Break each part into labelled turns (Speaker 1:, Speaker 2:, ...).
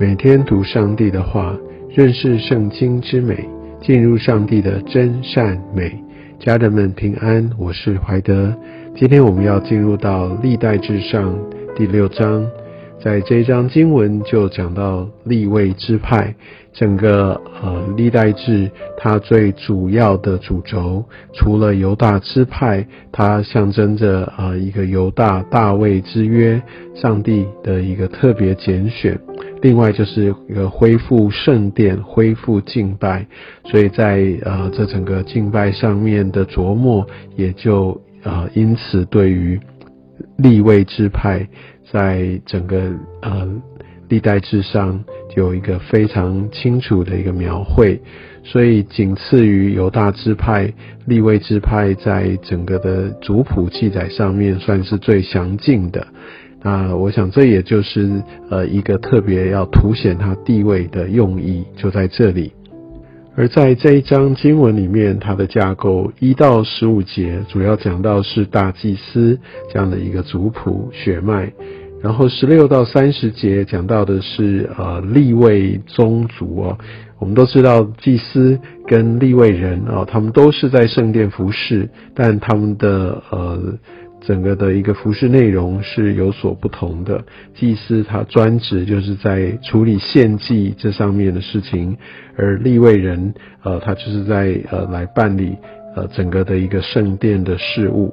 Speaker 1: 每天读上帝的话，认识圣经之美，进入上帝的真善美。家人们平安，我是怀德。今天我们要进入到历代至上第六章。在这一章经文就讲到立位支派，整个呃历代志它最主要的主轴，除了犹大支派，它象征着呃一个犹大大卫之约，上帝的一个特别拣选，另外就是一个恢复圣殿、恢复敬拜，所以在呃这整个敬拜上面的琢磨，也就呃因此对于立位支派。在整个呃历代志上有一个非常清楚的一个描绘，所以仅次于犹大支派、立位支派，在整个的族谱记载上面算是最详尽的。那我想这也就是呃一个特别要凸显他地位的用意，就在这里。而在这一章经文里面，它的架构一到十五节主要讲到是大祭司这样的一个族谱血脉。然后十六到三十节讲到的是呃立位宗族哦，我们都知道祭司跟立位人哦，他们都是在圣殿服侍，但他们的呃整个的一个服饰内容是有所不同的。祭司他专职就是在处理献祭这上面的事情，而立位人呃他就是在呃来办理呃整个的一个圣殿的事务。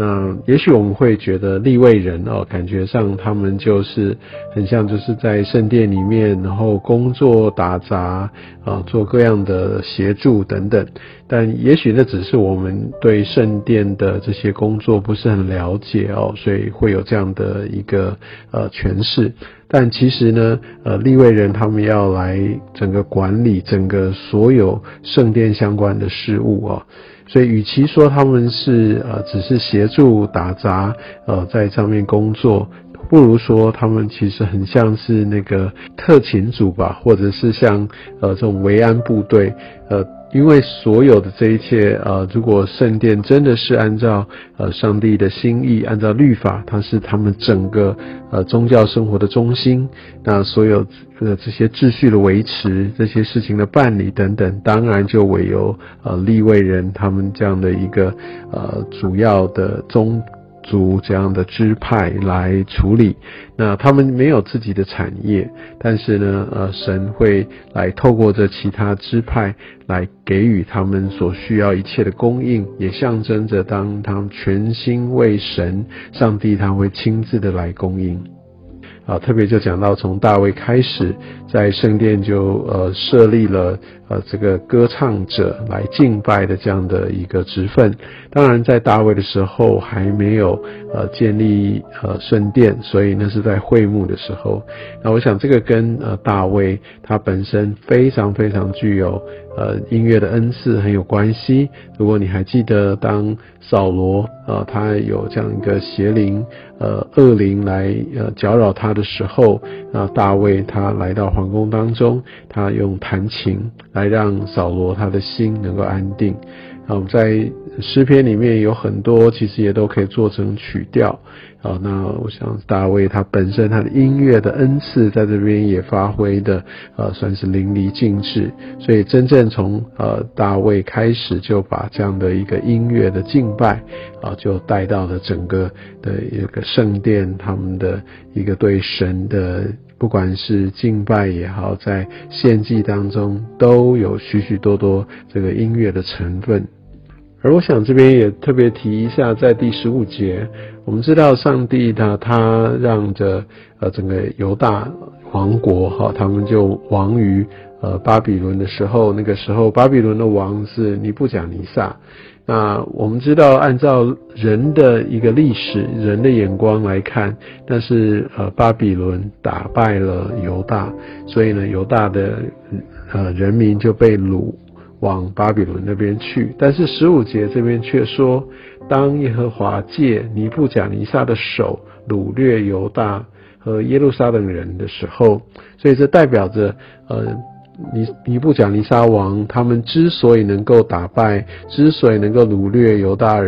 Speaker 1: 那也许我们会觉得立位人哦，感觉上他们就是很像就是在圣殿里面，然后工作打杂啊，做各样的协助等等。但也许那只是我们对圣殿的这些工作不是很了解哦，所以会有这样的一个呃诠释。但其实呢，呃，立位人他们要来整个管理整个所有圣殿相关的事务啊。所以，与其说他们是呃只是协助打杂，呃在上面工作，不如说他们其实很像是那个特勤组吧，或者是像呃这种维安部队，呃。因为所有的这一切，呃，如果圣殿真的是按照呃上帝的心意，按照律法，它是他们整个呃宗教生活的中心，那所有的这些秩序的维持，这些事情的办理等等，当然就唯有呃立位人他们这样的一个呃主要的宗。族这样的支派来处理，那他们没有自己的产业，但是呢，呃，神会来透过这其他支派来给予他们所需要一切的供应，也象征着当他们全心为神，上帝他会亲自的来供应。啊，特别就讲到从大卫开始，在圣殿就呃设立了呃这个歌唱者来敬拜的这样的一个职分。当然，在大卫的时候还没有呃建立呃圣殿，所以那是在会幕的时候。那我想这个跟呃大卫他本身非常非常具有。呃，音乐的恩赐很有关系。如果你还记得，当扫罗呃他有这样一个邪灵，呃恶灵来呃搅扰他的时候，啊大卫他来到皇宫当中，他用弹琴来让扫罗他的心能够安定。啊，我们在诗篇里面有很多，其实也都可以做成曲调。啊，那我想大卫他本身他的音乐的恩赐在这边也发挥的，呃，算是淋漓尽致。所以真正从呃大卫开始就把这样的一个音乐的敬拜，啊，就带到了整个的一个圣殿，他们的一个对神的不管是敬拜也好，在献祭当中都有许许多多这个音乐的成分。而我想这边也特别提一下，在第十五节，我们知道上帝他他让着呃整个犹大王国哈，他们就亡于呃巴比伦的时候，那个时候巴比伦的王是尼布甲尼撒。那我们知道，按照人的一个历史、人的眼光来看，那是呃巴比伦打败了犹大，所以呢犹大的呃人民就被掳。往巴比伦那边去，但是十五节这边却说，当耶和华借尼布甲尼撒的手掳掠犹大和耶路撒冷人的时候，所以这代表着，呃，尼尼布甲尼撒王他们之所以能够打败，之所以能够掳掠犹大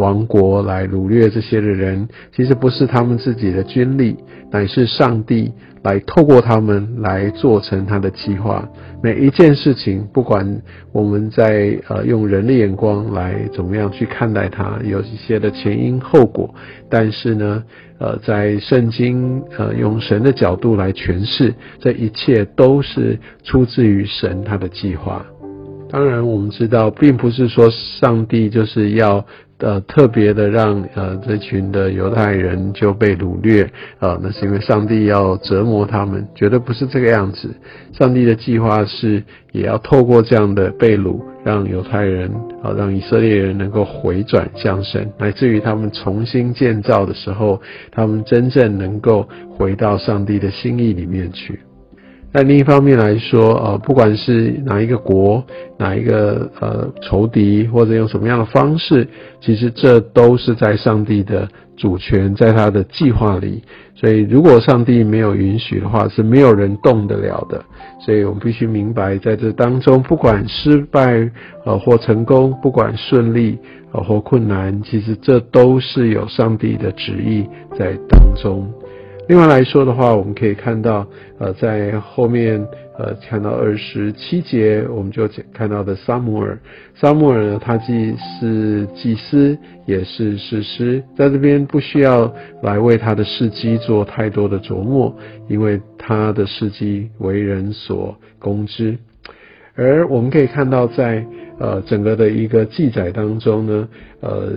Speaker 1: 王国来掳掠这些的人，其实不是他们自己的军力，乃是上帝来透过他们来做成他的计划。每一件事情，不管我们在呃用人的眼光来怎么样去看待它，有一些的前因后果，但是呢，呃，在圣经呃用神的角度来诠释，这一切都是出自于神他的计划。当然，我们知道，并不是说上帝就是要呃特别的让呃这群的犹太人就被掳掠啊，那是因为上帝要折磨他们，绝对不是这个样子。上帝的计划是也要透过这样的被掳，让犹太人啊，让以色列人能够回转向神，乃至于他们重新建造的时候，他们真正能够回到上帝的心意里面去。但另一方面来说，呃，不管是哪一个国、哪一个呃仇敌，或者用什么样的方式，其实这都是在上帝的主权，在他的计划里。所以，如果上帝没有允许的话，是没有人动得了的。所以我们必须明白，在这当中，不管失败呃或成功，不管顺利呃或困难，其实这都是有上帝的旨意在当中。另外来说的话，我们可以看到，呃，在后面，呃，看到二十七节，我们就看到的撒母耳。撒母耳呢，他既是祭司，也是士师，在这边不需要来为他的事迹做太多的琢磨，因为他的事迹为人所公知。而我们可以看到，在呃整个的一个记载当中呢，呃。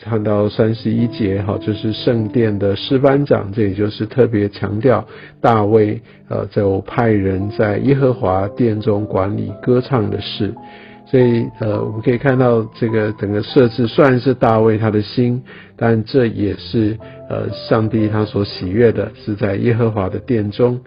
Speaker 1: 看到三十一节，哈，就是圣殿的诗班长，这也就是特别强调大卫，呃，就派人在耶和华殿中管理歌唱的事。所以，呃，我们可以看到这个整个设置虽然是大卫他的心，但这也是呃上帝他所喜悦的，是在耶和华的殿中。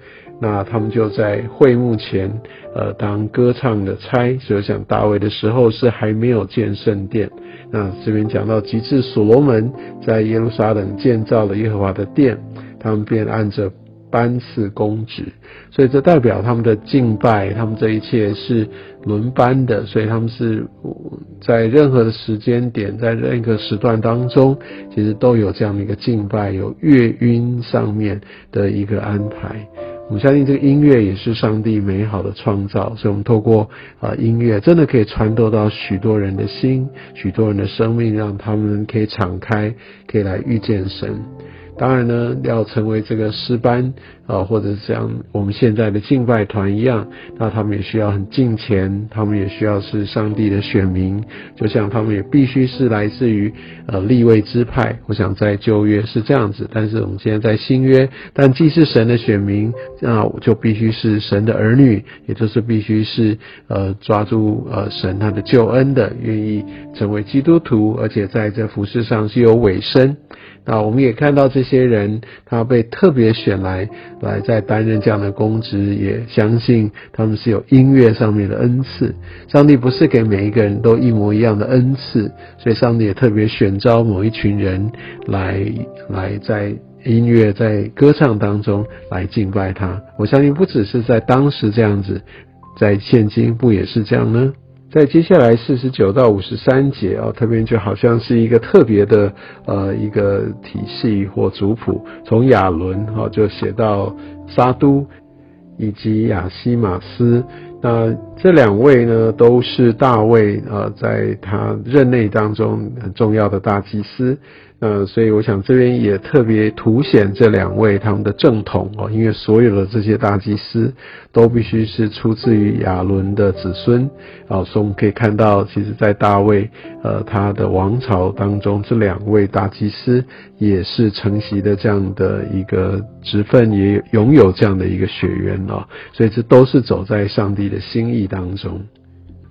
Speaker 1: 那他们就在会幕前，呃，当歌唱的差。所以想大卫的时候是还没有建圣殿。那这边讲到，极致所罗门在耶路撒冷建造了耶和华的殿，他们便按着班次公职，所以这代表他们的敬拜，他们这一切是轮班的，所以他们是在任何的时间点，在任何时段当中，其实都有这样的一个敬拜，有月晕上面的一个安排。我们相信这个音乐也是上帝美好的创造，所以我们透过啊音乐，真的可以穿透到许多人的心，许多人的生命，让他们可以敞开，可以来遇见神。当然呢，要成为这个诗班啊，或者像我们现在的敬拜团一样，那他们也需要很敬虔，他们也需要是上帝的选民，就像他们也必须是来自于呃立位支派。我想在旧约是这样子，但是我们现在在新约，但既是神的选民，那就必须是神的儿女，也就是必须是呃抓住呃神他的救恩的，愿意成为基督徒，而且在这服饰上是有尾声。那我们也看到这些人，他被特别选来，来在担任这样的公职，也相信他们是有音乐上面的恩赐。上帝不是给每一个人都一模一样的恩赐，所以上帝也特别选召某一群人来，来在音乐、在歌唱当中来敬拜他。我相信不只是在当时这样子，在现今不也是这样呢？在接下来四十九到五十三节啊，特别就好像是一个特别的呃一个体系或族谱，从亚伦哈就写到沙都以及亚西马斯，那这两位呢都是大卫呃在他任内当中很重要的大祭司。呃，所以我想这边也特别凸显这两位他们的正统哦，因为所有的这些大祭司都必须是出自于亚伦的子孙啊，所以我们可以看到，其实，在大卫呃他的王朝当中，这两位大祭司也是承袭的这样的一个职分，也拥有这样的一个血缘哦，所以这都是走在上帝的心意当中。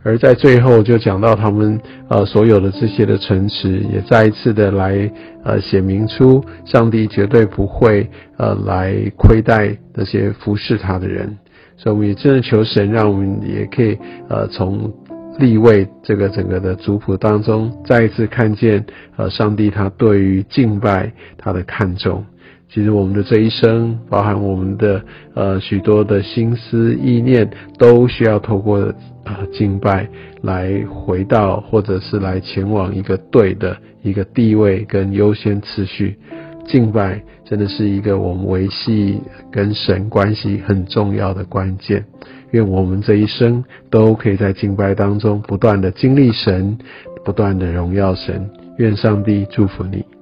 Speaker 1: 而在最后就讲到他们呃所有的这些的城池，也再一次的来呃显明出上帝绝对不会呃来亏待那些服侍他的人，所以我们也真的求神，让我们也可以呃从立位这个整个的族谱当中，再一次看见呃上帝他对于敬拜他的看重。其实我们的这一生，包含我们的呃许多的心思意念，都需要透过啊敬拜来回到，或者是来前往一个对的一个地位跟优先次序。敬拜真的是一个我们维系跟神关系很重要的关键。愿我们这一生都可以在敬拜当中不断的经历神，不断的荣耀神。愿上帝祝福你。